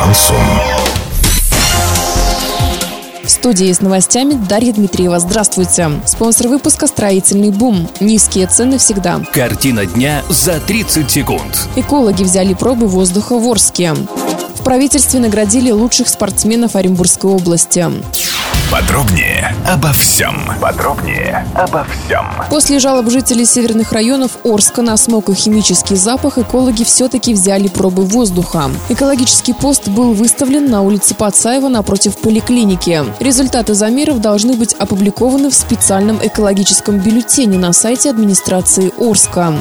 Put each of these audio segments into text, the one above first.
Шансон. В студии с новостями Дарья Дмитриева. Здравствуйте. Спонсор выпуска «Строительный бум». Низкие цены всегда. Картина дня за 30 секунд. Экологи взяли пробы воздуха в Орске. В правительстве наградили лучших спортсменов Оренбургской области. Подробнее обо всем. Подробнее обо всем. После жалоб жителей северных районов Орска на смог и химический запах экологи все-таки взяли пробы воздуха. Экологический пост был выставлен на улице Пацаева напротив поликлиники. Результаты замеров должны быть опубликованы в специальном экологическом бюллетене на сайте администрации Орска.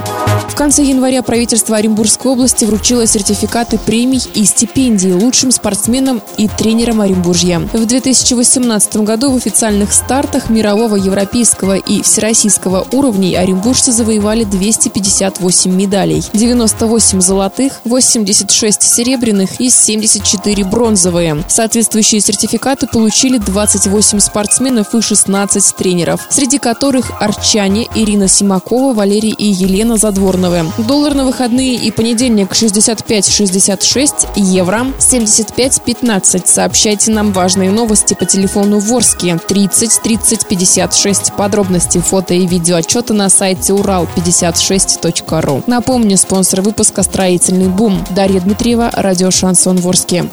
В конце января правительство Оренбургской области вручило сертификаты премий и стипендий лучшим спортсменам и тренерам Оренбуржья. В 2018 году в официальных стартах мирового, европейского и всероссийского уровней оренбуржцы завоевали 258 медалей. 98 золотых, 86 серебряных и 74 бронзовые. Соответствующие сертификаты получили 28 спортсменов и 16 тренеров, среди которых арчане Ирина Симакова, Валерий и Елена Задворновы. Доллар на выходные и понедельник 65-66, евро 75-15. Сообщайте нам важные новости по телефону Ворске 30 30 56. Подробности фото и видео отчета на сайте урал56.ру. Напомню, спонсор выпуска «Строительный бум». Дарья Дмитриева, радио «Шансон Ворске».